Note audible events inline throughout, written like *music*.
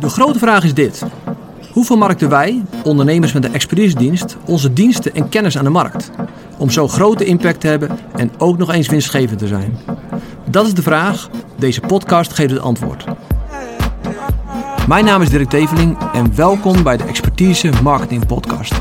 De grote vraag is dit. Hoe vermarkten wij, ondernemers met een expeditiedienst, onze diensten en kennis aan de markt? Om zo grote impact te hebben en ook nog eens winstgevend te zijn. Dat is de vraag. Deze podcast geeft het antwoord. Mijn naam is Dirk Teveling en welkom bij de Expertise Marketing Podcast.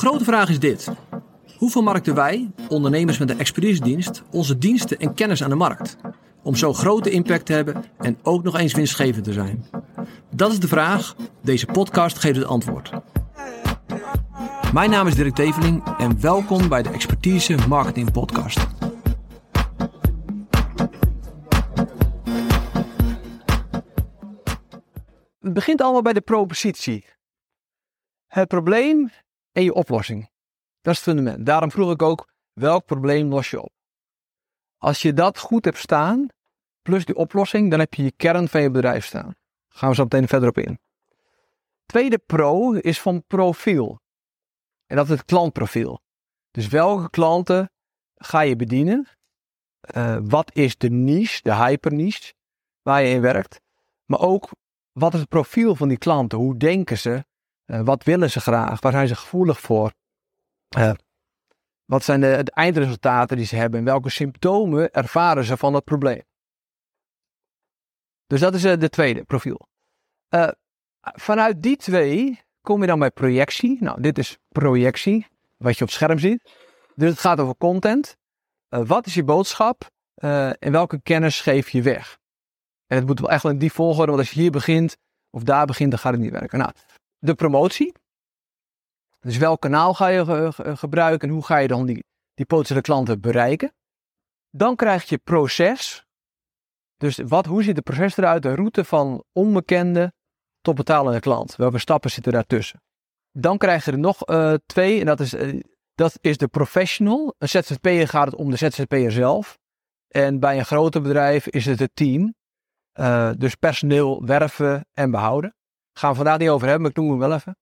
Grote vraag is dit. Hoe vermarkten wij, ondernemers met een expeditiedienst, onze diensten en kennis aan de markt? Om zo grote impact te hebben en ook nog eens winstgevend te zijn. Dat is de vraag. Deze podcast geeft het antwoord. Mijn naam is Dirk Teveling en welkom bij de Expertise Marketing Podcast. Het begint allemaal bij de propositie. Het probleem en je oplossing. Dat is het fundament. Daarom vroeg ik ook, welk probleem los je op? Als je dat goed hebt staan, plus die oplossing, dan heb je je kern van je bedrijf staan. gaan we zo meteen verder op in. Tweede pro is van profiel. En dat is het klantprofiel. Dus welke klanten ga je bedienen? Uh, wat is de niche, de hyperniche, waar je in werkt? Maar ook, wat is het profiel van die klanten? Hoe denken ze? Uh, wat willen ze graag? Waar zijn ze gevoelig voor? Uh, wat zijn de, eindresultaten die ze hebben? En welke symptomen ervaren ze van dat probleem? Dus dat is de tweede profiel. vanuit die twee kom je dan bij projectie. Nou, dit is projectie, wat je op scherm ziet. Dus het gaat over content. Wat is je boodschap uh, en welke kennis geef je weg? En het moet wel echt wel in die volgorde, want als je hier begint of daar begint, dan gaat het niet werken. Nou, de promotie. Dus welk kanaal ga je ge ge gebruiken en hoe ga je dan die, die potentiële klanten bereiken? Dan krijg je proces. Dus wat, hoe ziet het proces eruit? De route van onbekende tot betalende klant. Welke stappen zitten daartussen? Dan krijg je er nog uh, twee en dat is, uh, dat is de professional. Een ZZP'er gaat het om de ZZP'er zelf. En bij een groter bedrijf is het het team. Uh, dus personeel werven en behouden. Gaan we vandaag niet over hebben, maar ik noem hem wel even.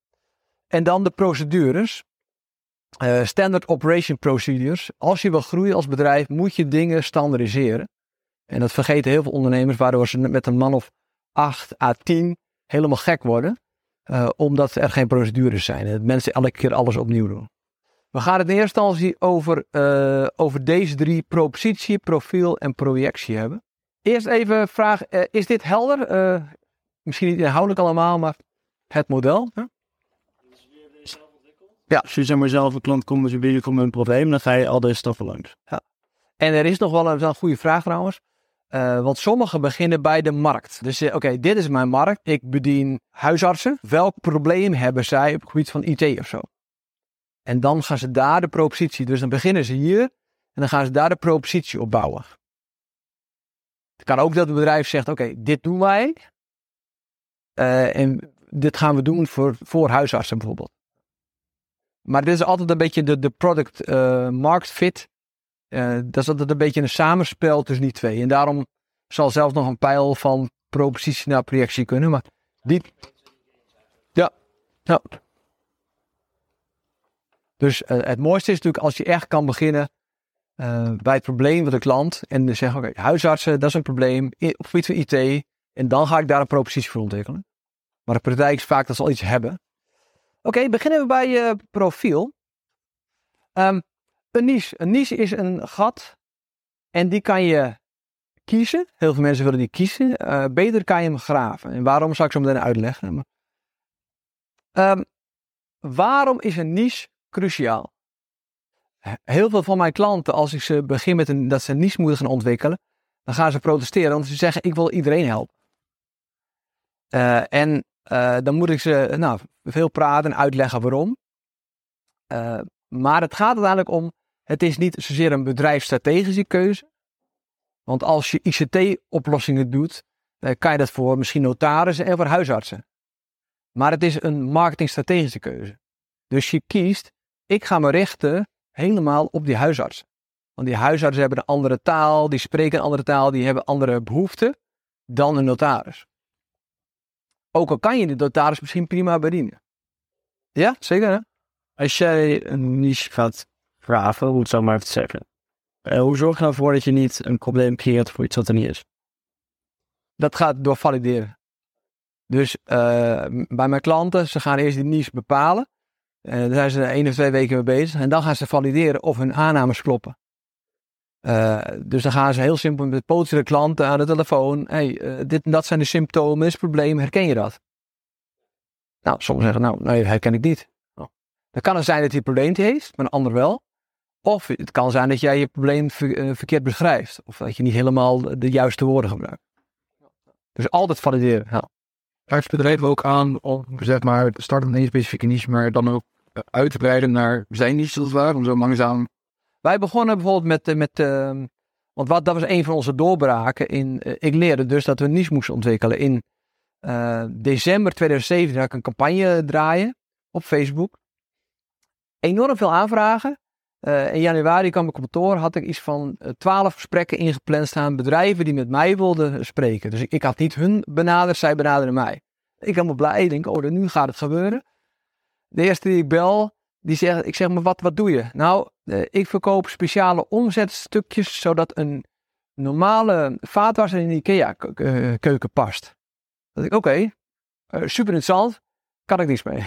En dan de procedures. standard operation procedures. Als je wil groeien als bedrijf, moet je dingen standaardiseren. En dat vergeten heel veel ondernemers, waardoor ze met een man of 8 à 10 helemaal gek worden. Uh, omdat er geen procedures zijn. En dat mensen elke keer alles opnieuw doen. We gaan het in eerste instantie over, uh, over deze drie propositie, profiel en projectie hebben. Eerst even vraag, is dit helder? Misschien niet inhoudelijk allemaal, maar het model. Hè? Ja. Als je zeg maar zelf een klant komt met een komt met een probleem, dan ga je al deze stappen langs. Ja. En er is nog wel een, een goede vraag trouwens. Uh, want sommigen beginnen bij de markt. Dus uh, oké, okay, dit is mijn markt. Ik bedien huisartsen. Welk probleem hebben zij op het gebied van IT of zo? En dan gaan ze daar de propositie. Dus dan beginnen ze hier en dan gaan ze daar de propositie op bouwen. Het kan ook dat het bedrijf zegt: oké, okay, dit doen wij. Uh, en dit gaan we doen voor, voor huisartsen bijvoorbeeld. Maar dit is altijd een beetje de, de product market fit uh, dat is altijd een beetje een samenspel tussen die twee. En daarom zal zelfs nog een pijl van propositie naar projectie kunnen. Maar die. Ja. ja. Dus uh, het mooiste is natuurlijk als je echt kan beginnen uh, bij het probleem van de klant. En zeggen: Oké, huisartsen, dat is een probleem. Op het gebied van IT. En dan ga ik daar een propositie voor ontwikkelen. Maar de praktijk is vaak dat ze al iets hebben. Oké, beginnen we bij je profiel. Um, een niche. Een niche is een gat en die kan je kiezen. Heel veel mensen willen die kiezen. Uh, beter kan je hem graven. En waarom zal ik zo meteen uitleggen. Um, waarom is een niche cruciaal? Heel veel van mijn klanten, als ik ze begin met een, dat ze een niche moeten gaan ontwikkelen, dan gaan ze protesteren, want ze zeggen: Ik wil iedereen helpen. Uh, en uh, dan moet ik ze nou, veel praten en uitleggen waarom. Uh, maar het gaat uiteindelijk om het is niet zozeer een bedrijfsstrategische keuze. Want als je ICT-oplossingen doet, dan kan je dat voor misschien notarissen en voor huisartsen. Maar het is een marketingstrategische keuze. Dus je kiest, ik ga me richten helemaal op die huisartsen. Want die huisartsen hebben een andere taal, die spreken een andere taal, die hebben andere behoeften dan een notaris. Ook al kan je de notaris misschien prima bedienen. Ja, zeker hè? Als jij een niche gaat graven, hoe het zo maar even te zeggen. eh, hoe zorg je nou voor dat je niet een probleem creëert voor iets wat er niet is? Dat gaat door valideren. Dus eh, bij mijn klanten, ze gaan eerst die niche bepalen. Daar zijn ze één of twee weken mee bezig. En dan gaan ze valideren of hun aannames kloppen. Eh, dus dan gaan ze heel simpel met potentiële klanten aan de telefoon. hey, eh, dit en dat zijn de symptomen, is het probleem, herken je dat? Nou, sommigen zeggen, nou, nee, herken ik niet. Oh. Dan kan het zijn dat hij het probleem heeft, maar een ander wel. Of het kan zijn dat jij je probleem eh, verkeerd beschrijft. Of dat je niet helemaal de- juiste woorden gebruikt. Dus altijd valideren. Ja. Kaart bedrijven ook aan om zeg maar te starten met één specifieke niche, maar dan ook uit te breiden naar zijn niche als het om zo langzaam Wij begonnen bijvoorbeeld met, eh, met ehm, want wat, dat was een van onze doorbraken. In, eh, ik leerde dus dat we een moesten ontwikkelen. In eh, december 2017 had ik een campagne draaien op Facebook. Enorm veel aanvragen. In januari kwam ik op kantoor, had ik iets van twaalf gesprekken ingepland staan. Bedrijven die met mij wilden spreken. Dus ik, ik had niet hun benaderd, zij benaderden mij. Ik helemaal blij, ik denk, oh, nu gaat het gebeuren. De eerste die ik bel, die zegt, ik zeg maar, wat, wat doe je? Nou, eh, ik verkoop speciale omzetstukjes, zodat een normale vaatwasser in de IKEA-keuken past. Dat ik, oké, eh, super interessant, kan ik niks mee.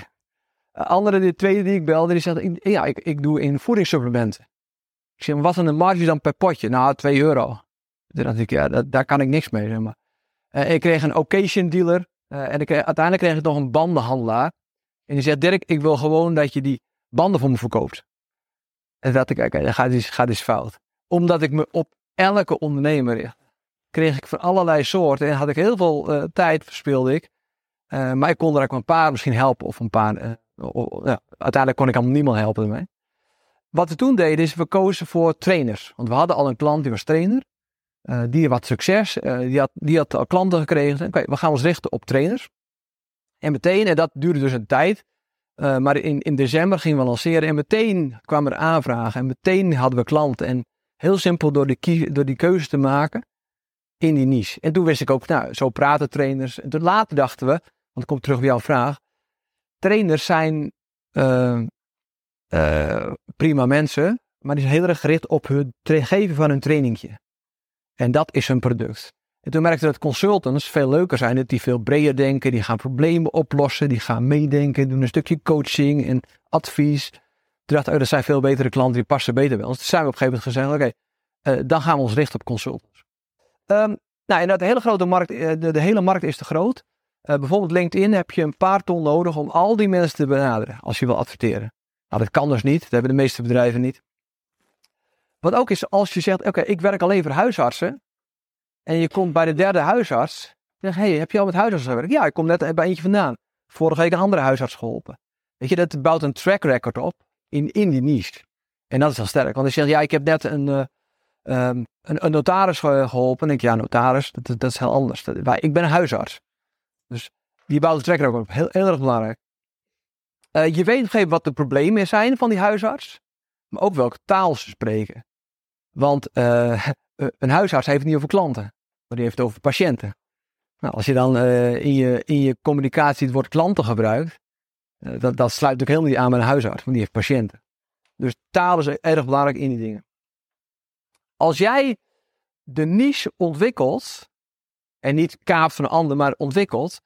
Eh, andere, de tweede die ik belde, die zegt, ja, ik, ik doe in voedingssupplementen. Ik zeg, maar wat zijn de marges dan per potje? Nou, 2 euro. Toen dacht ik, ja, daar kan ik niks mee, zeg maar. Eh, ik kreeg een occasion dealer eh, en ik uiteindelijk kreeg ik nog een bandenhandelaar. En die zegt, Dirk, ik wil gewoon dat je die banden voor me verkoopt. En dacht ik, oké, dat gaat iets, gaat fout. Omdat ik me op elke ondernemer richt, kreeg ik van allerlei soorten en had ik heel veel eh, tijd verspeelde ik. Eh, maar ik kon er ook een paar misschien helpen of een paar. eh, ja, uiteindelijk kon ik allemaal niemand helpen ermee. Wat we toen deden is we kozen voor trainers. Want we hadden al een klant die was trainer. Die had succes. die, had, die had al klanten gekregen. Oké, we gaan ons richten op trainers. En meteen, en dat duurde dus een tijd. Eh, maar in, in december gingen we lanceren. En meteen kwamen er aanvragen. En meteen hadden we klanten. En heel simpel door kie- door die keuze te maken in die niche. En toen wist ik ook, nou, zo praten trainers. En toen later dachten we, want ik kom terug bij jouw vraag. Trainers zijn eh, eh, prima mensen, maar die zijn heel erg gericht op het geven van een trainingje. En dat is hun product. En toen merkte dat consultants veel leuker zijn, dat die veel breder denken, die gaan problemen oplossen, die gaan meedenken, doen een stukje coaching en advies. Toen dacht oh, dat zijn veel betere klanten, die passen beter bij ons. Toen zijn we op een gegeven moment gezegd, oké, eh, dan gaan we ons richten op consultants. Ehm, nou, en de hele grote markt, eh, de, de hele markt is te groot. Eh, bijvoorbeeld LinkedIn heb je een paar ton nodig om al die mensen te benaderen als je wil adverteren. Nou, dat kan dus niet. Dat hebben de meeste bedrijven niet. Wat ook is, als je zegt, oké, ik werk alleen voor huisartsen. En je komt bij de derde huisarts. Dan zeg hé, hey, heb je al met huisartsen gewerkt? Ja, ik kom net bij eentje vandaan. Vorige week een andere huisarts geholpen. Weet je, dat bouwt een track record op in, in die niche. En dat is wel sterk. Want als je zegt, ja, ik heb net een, eh, ehm, een, notaris ge- geholpen. Dan denk ik, ja, notaris, dat, is heel anders. Ik ben een huisarts. Dus die bouwt een track record op. Heel, heel erg belangrijk. Eh, je weet op een gegeven moment wat de problemen zijn van die huisarts. Maar ook welke taal ze spreken. Want eh, *laughs* een huisarts heeft het niet over klanten. Maar die heeft het over patiënten. Nou, als je dan eh, in, je, in je communicatie het woord klanten gebruikt. dat, dat sluit natuurlijk helemaal niet aan bij een huisarts. Want die heeft patiënten. Dus taal is erg belangrijk in die dingen. Als jij de niche ontwikkelt. En niet kaapt van een ander, maar ontwikkelt.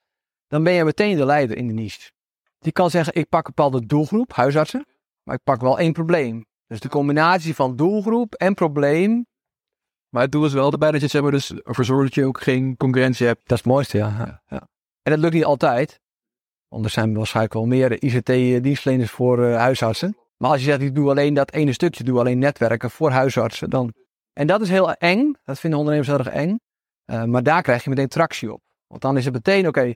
Dan ben je meteen de leider in de niche. Die kan zeggen, ik pak een bepaalde doelgroep, huisartsen. Maar ik pak wel één probleem. Dus de combinatie van doelgroep en probleem. Maar het doel is wel erbij dat je zeg maar, dus ervoor zorgt dat je ook geen concurrentie hebt. Dat is het mooiste, ja. ja, ja. En dat lukt niet altijd. Want er zijn waarschijnlijk wel meer ICT-dienstverleners voor eh, huisartsen. Maar als je zegt, ik doe alleen dat ene stukje, doe alleen netwerken voor huisartsen. Dan... En dat is heel eng. Dat vinden ondernemers heel erg eng. Eh, maar daar krijg je meteen tractie op. Want dan is het meteen, oké,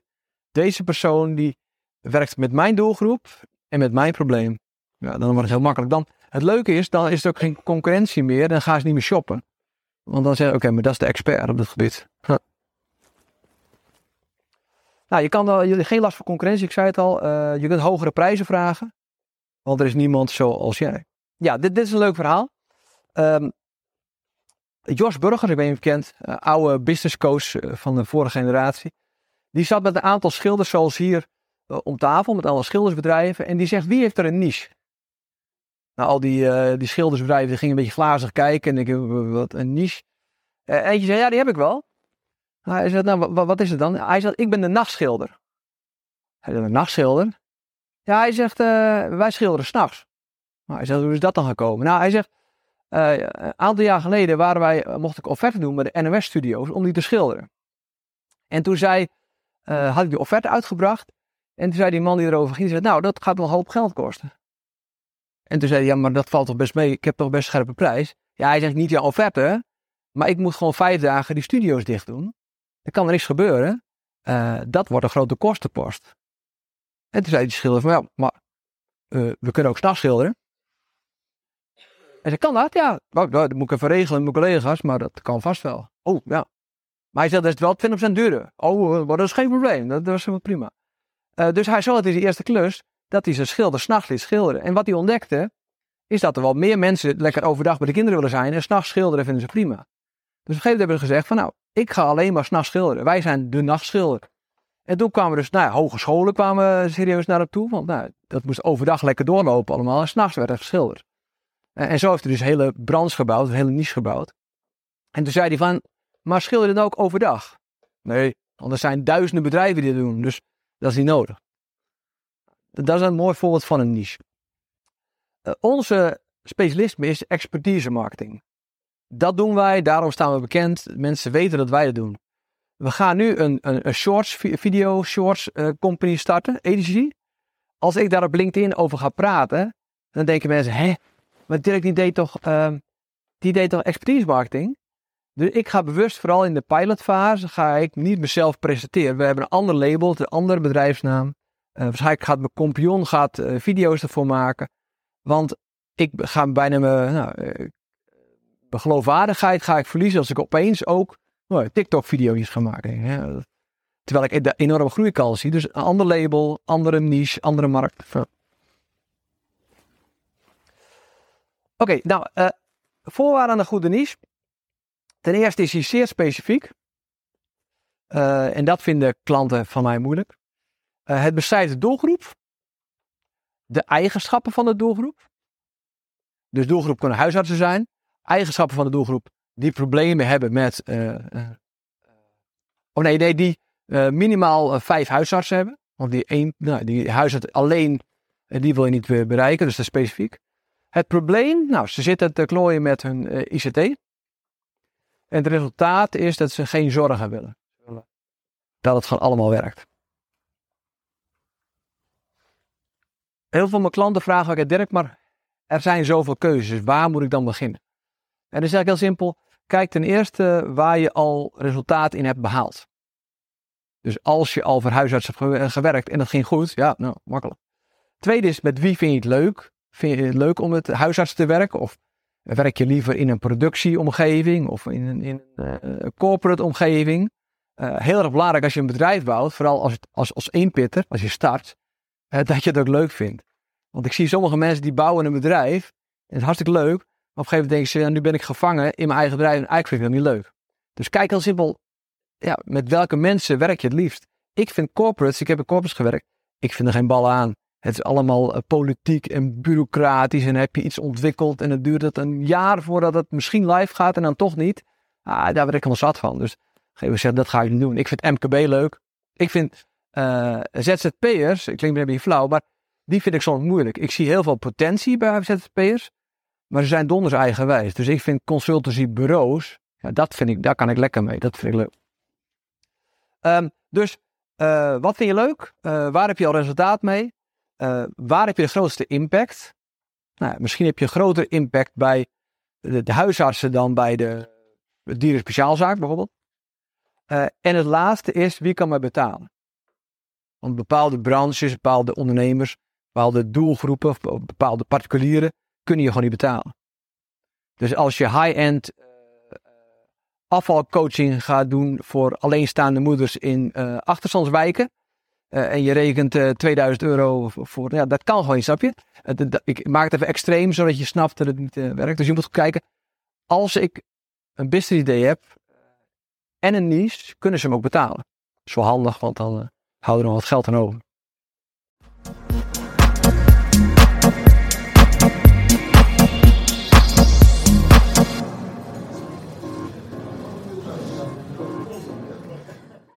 deze persoon die werkt met mijn doelgroep en met mijn probleem. Ja, dan wordt het heel makkelijk. Dan, het leuke is, dan is er ook geen concurrentie meer. Dan gaan ze niet meer shoppen. Want dan zeggen oké, maar dat is de expert op dit gebied. Nou, je kan wel, je, geen last van concurrentie, ik zei het al. Eh, je kunt hogere prijzen vragen. Want er is niemand zoals jij. Ja, dit, dit is een leuk verhaal. Ehm, Jos Burger, ik ben je bekend, eh, oude business coach eh, van de vorige generatie. Die zat met een aantal schilders zoals hier om tafel, met alle schildersbedrijven. En die zegt, wie heeft er een niche? Nou, al die, eh, die schildersbedrijven die gingen een beetje glazig kijken. En ik eh, wat een niche. Eh, eentje zei, ja, die heb ik wel. Nou, hij zei, nou, wa- wa- wat is het dan? Hij zei, ik ben de nachtschilder. Hij zei, een nachtschilder? Ja, hij zegt, eh, wij schilderen s'nachts. Nou, hij zegt, hoe is dat dan gekomen? Nou, hij zegt, een aantal jaar geleden waren wij, mocht ik offerte doen bij de NOS-studio's om die te schilderen. En toen zei, had ik die offerte uitgebracht. En toen zei die man die erover ging, zei, nou, dat gaat wel een hoop geld kosten. En toen zei hij, ja, maar dat valt toch best mee, ik heb toch best een scherpe prijs. Ja, hij zegt, niet jouw offerte, maar ik moet gewoon vijf dagen die studio's dicht doen. Er kan er niks gebeuren. Eh, dat wordt een grote kostenpost. En toen zei die schilder van, ja, maar eh, we kunnen ook s'nachts schilderen. En zei, kan dat? Ja, dat moet ik even regelen met mijn collega's, maar dat kan vast wel. Oh, ja. Maar hij zei, dat is wel 20% duurder. Oh, maar dat is geen probleem. Dat, was helemaal prima. Eh, dus hij zag in zijn eerste klus dat hij zijn schilder s'nachts liet schilderen. En wat hij ontdekte, is dat er wel meer mensen lekker overdag bij de kinderen willen zijn en s'nachts schilderen vinden ze prima. Dus op een gegeven moment hebben ze gezegd van nou, ik ga alleen maar s'nachts schilderen. Wij zijn de nachtschilder. En toen kwamen dus, nou hogescholen kwamen serieus naar hem toe. Want nou, dat moest overdag lekker doorlopen allemaal. En s'nachts werd er geschilderd. En, en zo heeft hij dus hele brands gebouwd, een hele niche gebouwd. En toen zei hij van, maar schilder dan ook overdag? Nee, want er zijn duizenden bedrijven die dat doen. Dus dat is niet nodig. Dat is een mooi voorbeeld van een niche. Eh, onze specialisme is expertise marketing. Dat doen wij, daarom staan we bekend. Mensen weten dat wij dat doen. We gaan nu een, een, shorts, vi- video shorts eh, company starten, agency. Als ik daar op LinkedIn over ga praten, dan denken mensen, hè, maar Dirk die deed toch, ehm, die deed toch expertise marketing? Dus ik ga bewust, vooral in de pilotfase, ga ik niet mezelf presenteren. We hebben een ander label, een andere bedrijfsnaam. Eh, waarschijnlijk gaat mijn compagnon gaat, eh, video's ervoor maken. Want ik ga bijna mijn, nou, eh, geloofwaardigheid ga ik verliezen als ik opeens ook nou, TikTok-video's ga maken. hè. Terwijl ik de enorme groeikans zie. Dus een ander label, andere niche, andere markt. Oké, nou, voorwaarden aan een goede niche. Ten eerste is hij zeer specifiek. En dat vinden klanten van mij moeilijk. Eh, het beschrijft de doelgroep. De eigenschappen van de doelgroep. Dus doelgroep kunnen huisartsen zijn. Eigenschappen van de doelgroep die problemen hebben met. eh, oh nee, nee, die minimaal vijf huisartsen hebben. Want die, één, nou, die huisarts alleen, die wil je niet bereiken, dus dat is specifiek. Het probleem, nou, ze zitten te klooien met hun ICT. En het resultaat is dat ze geen zorgen willen. Dat het gewoon allemaal werkt. Heel veel mijn klanten vragen ook, Dirk, maar er zijn zoveel keuzes. Waar moet ik dan beginnen? En dan is eigenlijk heel simpel. Kijk ten eerste waar je al resultaat in hebt behaald. Dus als je al voor huisarts hebt gew- gewerkt en dat ging goed, ja, nou, makkelijk. Tweede is, met wie vind je het leuk? Vind je het leuk om met huisarts te werken? Of werk je liever in een productieomgeving of in een, in een eh, corporate omgeving? Eh, heel erg belangrijk als je een bedrijf bouwt, vooral als, als, als eenpitter, als je start, eh, *laughs* dat je het ook leuk vindt. Want ik zie sommige mensen die bouwen een bedrijf, en het is hartstikke leuk, maar op een gegeven moment denken ze, ja, nu ben ik gevangen in mijn eigen bedrijf en eigenlijk vind ik dat niet leuk. Dus kijk heel simpel, ja, met welke mensen werk je het liefst? Ik vind corporates, ik heb in corporates gewerkt, ik vind er geen bal aan. Het is allemaal eh, politiek en bureaucratisch en heb je iets ontwikkeld en het duurt het een jaar voordat het misschien live gaat en dan toch niet. Ah, daar word ik helemaal zat van. Dus geef zeggen, dat ga ik niet doen. Ik vind MKB leuk. Ik vind eh, ZZP'ers, ik klinkt een beetje flauw, maar die vind ik soms moeilijk. Ik zie heel veel potentie bij ZZP'ers, maar ze zijn donders eigenwijs. Dus ik vind consultancybureaus, ja, dat vind ik, daar kan ik lekker mee. Dat vind ik leuk. Ehm, dus eh, wat vind je leuk? Eh, waar heb je al resultaat mee? Waar heb je de grootste impact? Nou, misschien heb je een grotere impact bij de, huisartsen dan bij de, de dierenspeciaalzaak bijvoorbeeld. En het laatste is, wie kan mij betalen? Want bepaalde branches, bepaalde ondernemers, bepaalde doelgroepen bepaalde particulieren kunnen je gewoon niet betalen. Dus als je high-end eh, eh, afvalcoaching gaat doen voor alleenstaande moeders in eh, achterstandswijken, en je rekent eh, 2000 euro voor, ja, dat kan gewoon snap je? Ik maak het even extreem, zodat je snapt dat het niet werkt. Dus je moet kijken, als ik een business idee heb en een niche, kunnen ze hem ook betalen. Wel handig, want dan houden we nog wat geld aan over.